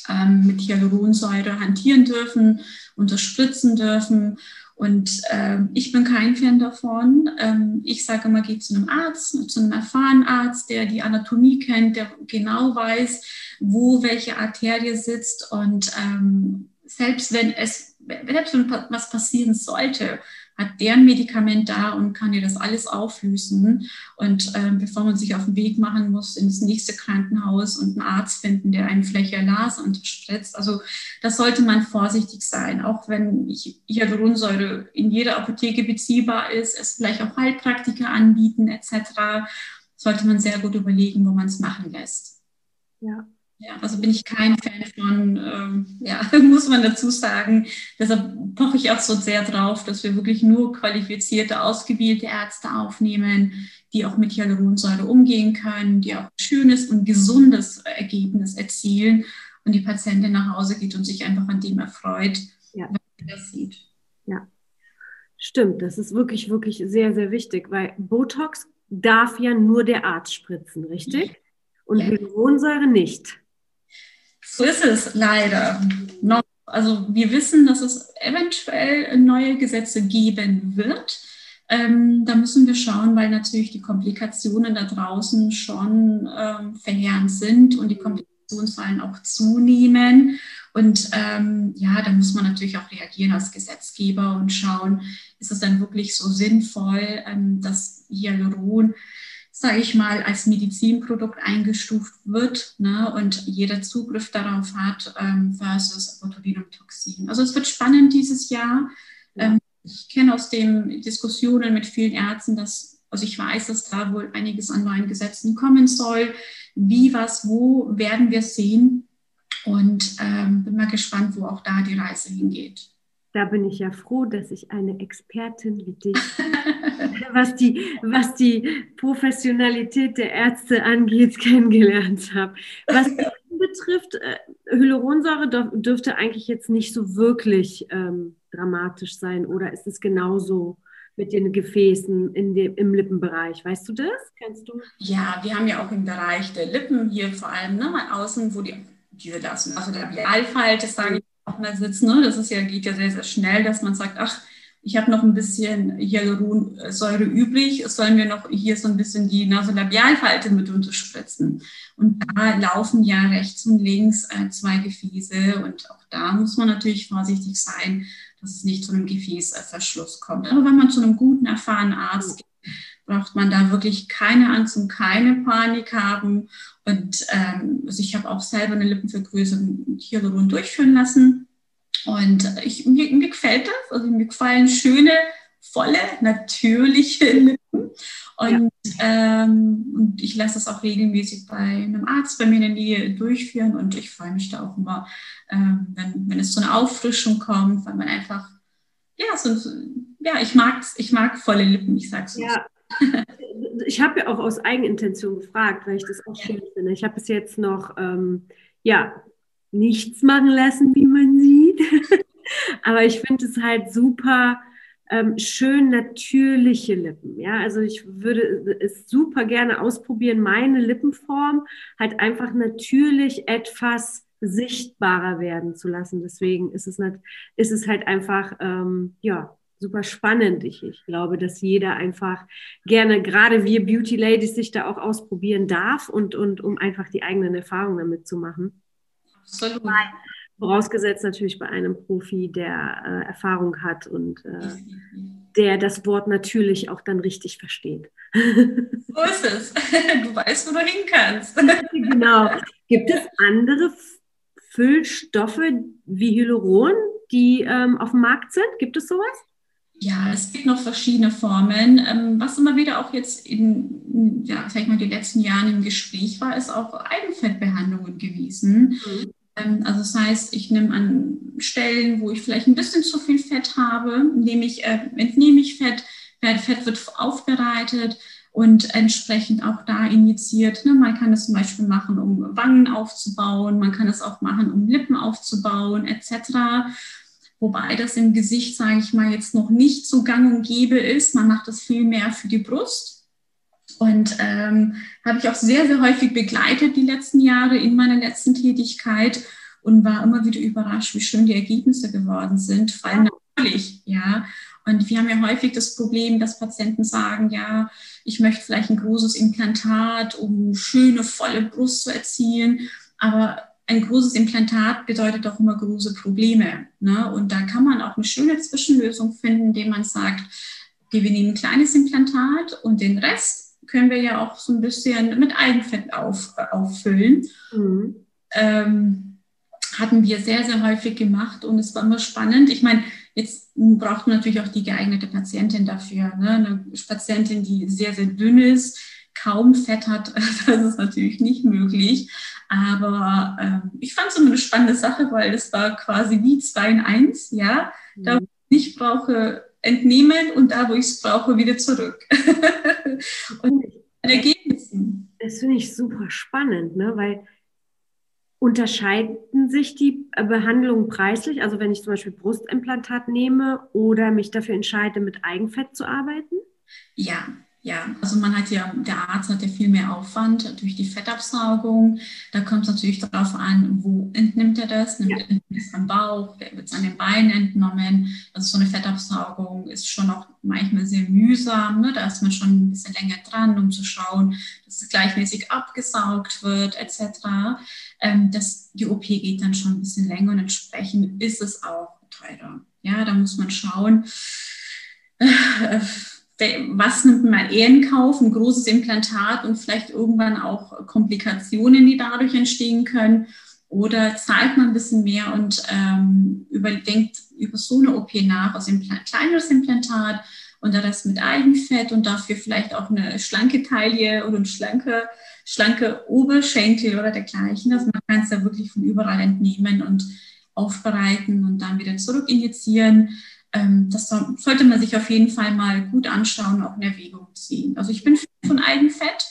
ähm, mit Hyaluronsäure hantieren dürfen, unterspritzen dürfen. Und ähm, ich bin kein Fan davon. Ähm, ich sage immer, geh zu einem Arzt, zu einem erfahrenen Arzt, der die Anatomie kennt, der genau weiß, wo welche Arterie sitzt. Und ähm, selbst wenn es, wenn was passieren sollte, hat der ein Medikament da und kann dir das alles auflösen. Und ähm, bevor man sich auf den Weg machen muss ins nächste Krankenhaus und einen Arzt finden, der einen Fläche Las unterspritzt. Also das sollte man vorsichtig sein, auch wenn Hyaluronsäure in jeder Apotheke beziehbar ist, es vielleicht auch Heilpraktiker anbieten etc., sollte man sehr gut überlegen, wo man es machen lässt. Ja. Ja, also bin ich kein Fan von, ähm, ja, <laughs> muss man dazu sagen. Deshalb poche ich auch so sehr drauf, dass wir wirklich nur qualifizierte, ausgebildete Ärzte aufnehmen, die auch mit Hyaluronsäure umgehen können, die auch ein schönes und gesundes Ergebnis erzielen und die Patientin nach Hause geht und sich einfach an dem erfreut, ja. wenn sie das sieht. Ja, stimmt. Das ist wirklich, wirklich sehr, sehr wichtig, weil Botox darf ja nur der Arzt spritzen, richtig? Und ja. Hyaluronsäure nicht. So ist es leider. Also wir wissen, dass es eventuell neue Gesetze geben wird. Ähm, da müssen wir schauen, weil natürlich die Komplikationen da draußen schon ähm, verheerend sind und die Komplikationszahlen auch zunehmen. Und ähm, ja, da muss man natürlich auch reagieren als Gesetzgeber und schauen, ist es dann wirklich so sinnvoll, ähm, dass Hyaluron sage ich mal, als Medizinprodukt eingestuft wird ne, und jeder Zugriff darauf hat ähm, versus Botulinumtoxin. Also es wird spannend dieses Jahr. Ähm, ich kenne aus den Diskussionen mit vielen Ärzten, dass, also ich weiß, dass da wohl einiges an neuen Gesetzen kommen soll. Wie, was, wo werden wir sehen. Und ähm, bin mal gespannt, wo auch da die Reise hingeht. Da bin ich ja froh, dass ich eine Expertin wie dich, <laughs> was die, was die Professionalität der Ärzte angeht, <laughs> kennengelernt habe. Was <laughs> betrifft, äh, Hyaluronsäure dürfte eigentlich jetzt nicht so wirklich ähm, dramatisch sein, oder ist es genauso? mit den Gefäßen in dem, im Lippenbereich. Weißt du das? Kennst du? Ja, wir haben ja auch im Bereich der Lippen hier vor allem ne, mal außen, wo die, die lassen, also der Bialfalte, sage ich auch mal sitzen. Ne? Das ist ja, geht ja sehr, sehr schnell, dass man sagt, ach, ich habe noch ein bisschen Hyaluronsäure übrig, sollen wir noch hier so ein bisschen die Nasolabialfalte mit unterspritzen. Und da laufen ja rechts und links äh, zwei Gefäße und auch da muss man natürlich vorsichtig sein, dass es nicht zu einem Gefäßverschluss kommt. Aber wenn man zu einem guten, erfahrenen Arzt geht, braucht man da wirklich keine Angst und keine Panik haben. Und ähm, also ich habe auch selber eine Lippenvergrößerung mit Hyaluron durchführen lassen. Und ich, mir, mir gefällt das. Also mir gefallen schöne, volle, natürliche Lippen. Und, ja. ähm, und ich lasse das auch regelmäßig bei einem Arzt bei mir in der Nähe durchführen. Und ich freue mich da auch immer, ähm, wenn, wenn es zu einer Auffrischung kommt, weil man einfach, ja, so, ja, ich mag ich mag volle Lippen, ich sag's so. Ja, ich habe ja auch aus Eigenintention gefragt, weil ich das auch schön finde. Ich habe bis jetzt noch ähm, ja, nichts machen lassen, wie man sieht. <laughs> Aber ich finde es halt super ähm, schön natürliche Lippen. Ja, also ich würde es super gerne ausprobieren, meine Lippenform halt einfach natürlich etwas sichtbarer werden zu lassen. Deswegen ist es, nicht, ist es halt einfach, ähm, ja, super spannend. Ich, ich glaube, dass jeder einfach gerne, gerade wir Beauty Ladies, sich da auch ausprobieren darf und, und um einfach die eigenen Erfahrungen damit zu machen. Absolut. Vorausgesetzt natürlich bei einem Profi, der äh, Erfahrung hat und äh, der das Wort natürlich auch dann richtig versteht. So ist es. <laughs> Du weißt, wo du hin kannst. <laughs> Genau. Gibt es andere Füllstoffe wie Hyaluron, die ähm, auf dem Markt sind? Gibt es sowas? Ja, es gibt noch verschiedene Formen. Ähm, was immer wieder auch jetzt in, ja, sag ich mal, die letzten Jahren im Gespräch war, ist auch Eigenfettbehandlungen gewesen. Mhm. Ähm, also das heißt, ich nehme an Stellen, wo ich vielleicht ein bisschen zu viel Fett habe, nehme ich, äh, entnehme ich Fett, Fett wird aufbereitet und entsprechend auch da injiziert. Ne? Man kann es zum Beispiel machen, um Wangen aufzubauen, man kann es auch machen, um Lippen aufzubauen, etc. Wobei das im Gesicht, sage ich mal, jetzt noch nicht so gang und gäbe ist. Man macht das viel mehr für die Brust. Und ähm, habe ich auch sehr, sehr häufig begleitet die letzten Jahre in meiner letzten Tätigkeit und war immer wieder überrascht, wie schön die Ergebnisse geworden sind. Vor allem natürlich, ja. Und wir haben ja häufig das Problem, dass Patienten sagen, ja, ich möchte vielleicht ein großes Implantat, um schöne, volle Brust zu erzielen. Aber ein großes Implantat bedeutet auch immer große Probleme. Ne? Und da kann man auch eine schöne Zwischenlösung finden, indem man sagt, okay, wir nehmen ein kleines Implantat und den Rest können wir ja auch so ein bisschen mit Eigenfett auf, auffüllen. Mhm. Ähm, hatten wir sehr, sehr häufig gemacht und es war immer spannend. Ich meine, jetzt braucht man natürlich auch die geeignete Patientin dafür. Ne? Eine Patientin, die sehr, sehr dünn ist, kaum Fett hat, <laughs> das ist natürlich nicht möglich. Aber ähm, ich fand es immer eine spannende Sache, weil es war quasi wie zwei in eins, ja. Da, wo ich nicht brauche, entnehmen und da, wo ich es brauche, wieder zurück. <laughs> und Ergebnissen. Das finde ich super spannend, ne? weil unterscheiden sich die Behandlungen preislich? Also wenn ich zum Beispiel Brustimplantat nehme oder mich dafür entscheide, mit Eigenfett zu arbeiten? Ja, ja, also man hat ja, der Arzt hat ja viel mehr Aufwand durch die Fettabsaugung. Da kommt es natürlich darauf an, wo entnimmt er das? Nimmt ja. er es am Bauch? Wird es an den Beinen entnommen? Also so eine Fettabsaugung ist schon auch manchmal sehr mühsam. Ne? Da ist man schon ein bisschen länger dran, um zu schauen, dass es gleichmäßig abgesaugt wird, etc. Ähm, das, die OP geht dann schon ein bisschen länger und entsprechend ist es auch teurer. Ja, da muss man schauen. Was nimmt man eher in Kauf? Ein großes Implantat und vielleicht irgendwann auch Komplikationen, die dadurch entstehen können. Oder zahlt man ein bisschen mehr und ähm, überdenkt über so eine OP nach, also ein kleineres Implantat und das mit Eigenfett und dafür vielleicht auch eine schlanke Taille oder ein schlanke, schlanke Oberschenkel oder dergleichen. Also man kann es ja wirklich von überall entnehmen und aufbereiten und dann wieder zurück injizieren. Ähm, das sollte man sich auf jeden Fall mal gut anschauen, auch in Erwägung ziehen. Also ich bin von Eigenfett.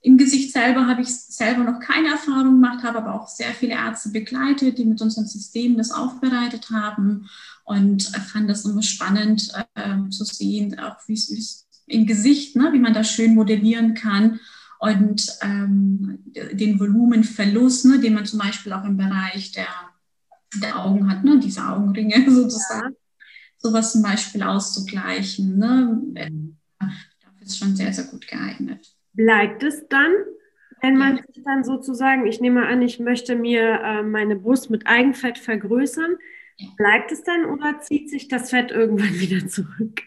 Im Gesicht selber habe ich selber noch keine Erfahrung gemacht, habe aber auch sehr viele Ärzte begleitet, die mit unserem System das aufbereitet haben und fand das immer spannend äh, zu sehen, auch wie es im Gesicht, ne, wie man das schön modellieren kann und ähm, den Volumenverlust, ne, den man zum Beispiel auch im Bereich der, der Augen hat, ne, diese Augenringe <laughs> sozusagen sowas zum Beispiel auszugleichen. Ne? Dafür ist schon sehr, sehr gut geeignet. Bleibt es dann, wenn man sich dann sozusagen, ich nehme an, ich möchte mir äh, meine Brust mit Eigenfett vergrößern, bleibt es dann oder zieht sich das Fett irgendwann <laughs> wieder zurück?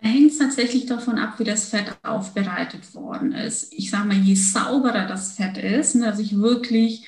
Da hängt es tatsächlich davon ab, wie das Fett aufbereitet worden ist. Ich sage mal, je sauberer das Fett ist, ne, also ich wirklich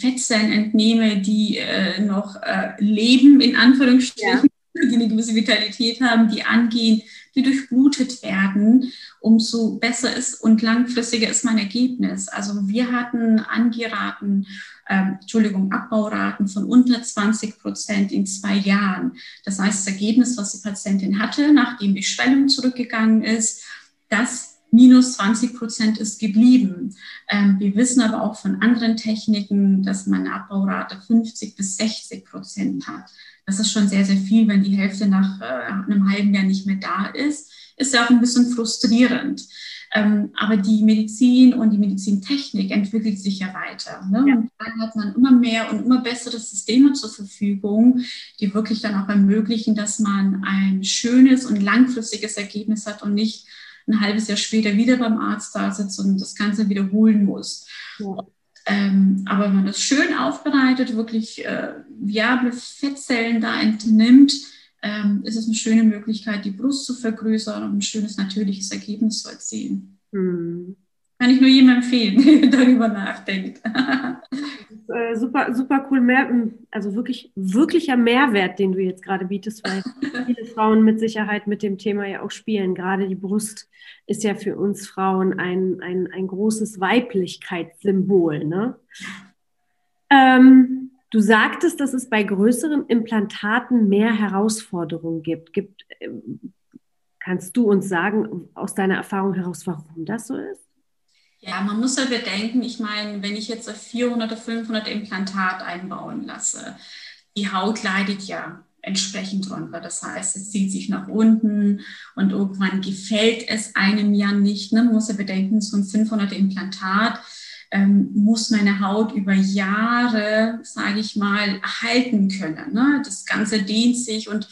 Fettzellen entnehme, die äh, noch äh, leben, in Anführungsstrichen, die eine gewisse Vitalität haben, die angehen, die durchblutet werden, umso besser ist und langfristiger ist mein Ergebnis. Also wir hatten angeraten, äh, Entschuldigung, Abbauraten von unter 20 Prozent in zwei Jahren. Das heißt, das Ergebnis, was die Patientin hatte, nachdem die Schwellung zurückgegangen ist, das minus 20 Prozent ist geblieben. Ähm, wir wissen aber auch von anderen Techniken, dass man eine Abbaurate 50 bis 60 Prozent hat. Das ist schon sehr, sehr viel, wenn die Hälfte nach äh, einem halben Jahr nicht mehr da ist. Ist ja auch ein bisschen frustrierend. Ähm, aber die Medizin und die Medizintechnik entwickelt sich ja weiter. Ne? Ja. Und dann hat man immer mehr und immer bessere Systeme zur Verfügung, die wirklich dann auch ermöglichen, dass man ein schönes und langfristiges Ergebnis hat und nicht ein halbes Jahr später wieder beim Arzt da sitzt und das Ganze wiederholen muss. Ja. Ähm, aber wenn man das schön aufbereitet, wirklich äh, viable Fettzellen da entnimmt, ähm, ist es eine schöne Möglichkeit, die Brust zu vergrößern und ein schönes natürliches Ergebnis zu erzielen. Hm. Kann ich nur jedem empfehlen, <laughs> der darüber nachdenkt. <laughs> äh, super, super cool. Mehr, also wirklich, wirklicher Mehrwert, den du jetzt gerade bietest, weil <laughs> viele Frauen mit Sicherheit mit dem Thema ja auch spielen. Gerade die Brust ist ja für uns Frauen ein, ein, ein großes Weiblichkeitssymbol. Ne? Ähm, du sagtest, dass es bei größeren Implantaten mehr Herausforderungen gibt. gibt ähm, kannst du uns sagen, aus deiner Erfahrung heraus, warum das so ist? Ja, man muss ja bedenken, ich meine, wenn ich jetzt ein 400 oder 500 Implantat einbauen lasse, die Haut leidet ja entsprechend drunter. Das heißt, es zieht sich nach unten und irgendwann gefällt es einem ja nicht. Ne? Man muss ja bedenken, so ein 500 Implantat ähm, muss meine Haut über Jahre, sage ich mal, halten können. Ne? Das Ganze dehnt sich und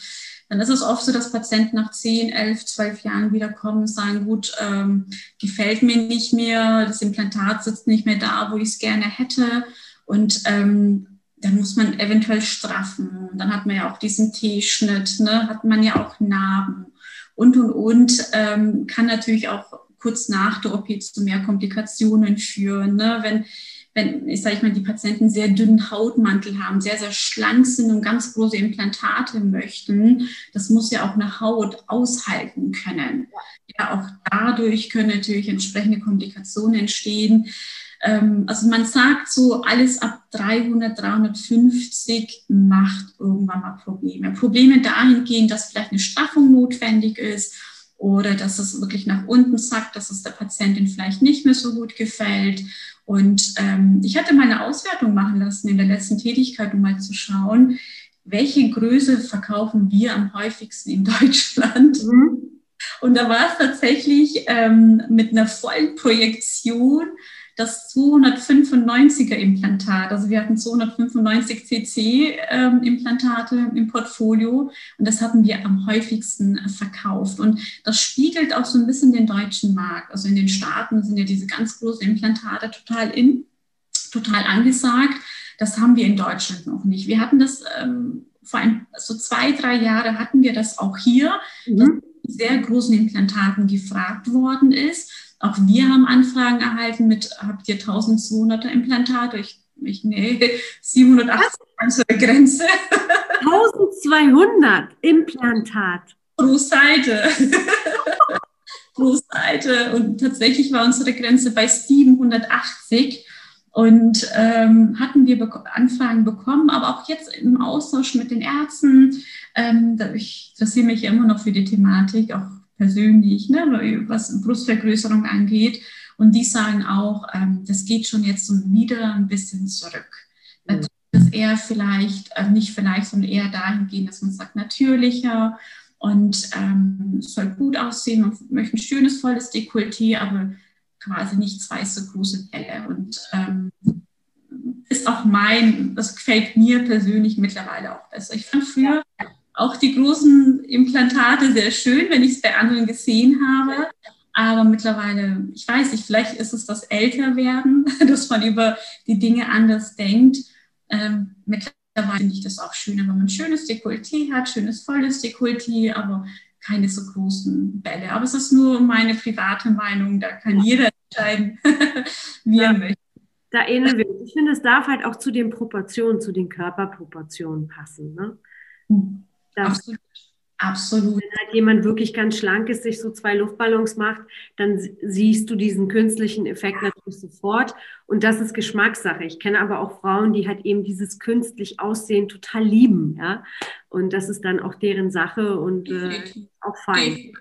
dann ist es oft so, dass Patienten nach 10, 11, 12 Jahren wiederkommen und sagen, gut, ähm, gefällt mir nicht mehr, das Implantat sitzt nicht mehr da, wo ich es gerne hätte. Und ähm, dann muss man eventuell straffen. Dann hat man ja auch diesen T-Schnitt, ne? hat man ja auch Narben und, und, und. Ähm, kann natürlich auch kurz nach der OP zu mehr Komplikationen führen. Ne? Wenn wenn, ich sage ich mal, die Patienten sehr dünnen Hautmantel haben, sehr, sehr schlank sind und ganz große Implantate möchten, das muss ja auch eine Haut aushalten können. Ja, auch dadurch können natürlich entsprechende Komplikationen entstehen. Ähm, also man sagt so, alles ab 300, 350 macht irgendwann mal Probleme. Probleme dahingehend, dass vielleicht eine Straffung notwendig ist oder dass es wirklich nach unten zackt, dass es der Patientin vielleicht nicht mehr so gut gefällt und ähm, ich hatte mal eine Auswertung machen lassen in der letzten Tätigkeit, um mal zu schauen, welche Größe verkaufen wir am häufigsten in <laughs> Deutschland. Mhm. Und da war es tatsächlich ähm, mit einer vollen Projektion das 295er Implantat. Also wir hatten 295 CC ähm, Implantate im Portfolio und das hatten wir am häufigsten äh, verkauft. Und das spiegelt auch so ein bisschen den deutschen Markt. Also in den Staaten sind ja diese ganz großen Implantate total in, total angesagt. Das haben wir in Deutschland noch nicht. Wir hatten das ähm, vor ein, so zwei, drei Jahre hatten wir das auch hier, mhm. dass sehr großen Implantaten gefragt worden ist. Auch wir haben Anfragen erhalten mit, habt ihr 1200er Implantate? Ich, ich nee, <laughs> 780 unsere Grenze. <laughs> 1200 Implantat. Pro Seite. <laughs> Pro Seite. Und tatsächlich war unsere Grenze bei 780. Und ähm, hatten wir Be Anfragen bekommen, aber auch jetzt im Austausch mit den Ärzten. Ähm, ich interessiere mich immer noch für die Thematik, auch persönlich, ne, was Brustvergrößerung angeht. Und die sagen auch, ähm, das geht schon jetzt so wieder ein bisschen zurück. Mhm. Das eher vielleicht, äh, nicht vielleicht, sondern eher dahingehend, dass man sagt, natürlicher und ähm, es soll gut aussehen. Man möchte ein schönes, volles Dekolleté, aber quasi nicht zwei so große Bälle. Und ähm, ist auch mein, das gefällt mir persönlich mittlerweile auch besser. Ich fand früher auch die großen Implantate sehr schön, wenn ich es bei anderen gesehen habe. Aber mittlerweile, ich weiß nicht, vielleicht ist es das Älterwerden, <laughs> dass man über die Dinge anders denkt. Ähm, mittlerweile finde ich das auch schöner, wenn man ein schönes Dekolleté hat, schönes volles Dekolleté, aber keine so großen Bälle. Aber es ist nur meine private Meinung, da kann jeder entscheiden, <laughs> wie er möchte. Da ähneln wir. Ich finde, es darf halt auch zu den Proportionen, zu den Körperproportionen passen. Ne? Mhm. Absolut. Absolut. Wenn halt jemand wirklich ganz schlank ist, sich so zwei Luftballons macht, dann siehst du diesen künstlichen Effekt natürlich sofort. Und das ist Geschmackssache. Ich kenne aber auch Frauen, die halt eben dieses künstlich Aussehen total lieben. Ja? Und das ist dann auch deren Sache und äh, auch fein.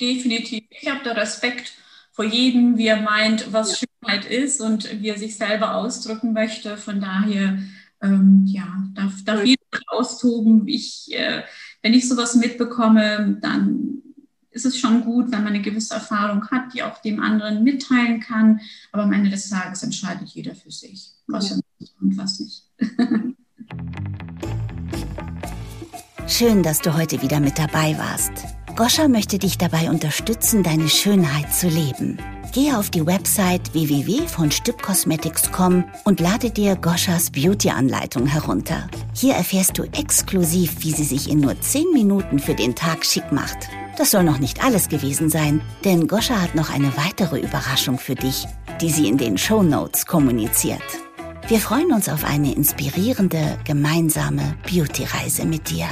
Definitiv. Ich habe da Respekt vor jedem, wie er meint, was ja. Schönheit ist und wie er sich selber ausdrücken möchte. Von daher, ähm, ja, darf, darf jeder austoben. Ich, äh, wenn ich sowas mitbekomme, dann ist es schon gut, wenn man eine gewisse Erfahrung hat, die auch dem anderen mitteilen kann. Aber am Ende des Tages entscheidet jeder für sich, was ja. er und was nicht. <laughs> Schön, dass du heute wieder mit dabei warst. Goscha möchte dich dabei unterstützen, deine Schönheit zu leben. Gehe auf die Website www.von und lade dir Goschas Beauty-Anleitung herunter. Hier erfährst du exklusiv, wie sie sich in nur 10 Minuten für den Tag schick macht. Das soll noch nicht alles gewesen sein, denn Goscha hat noch eine weitere Überraschung für dich, die sie in den Show Notes kommuniziert. Wir freuen uns auf eine inspirierende gemeinsame Beauty-Reise mit dir.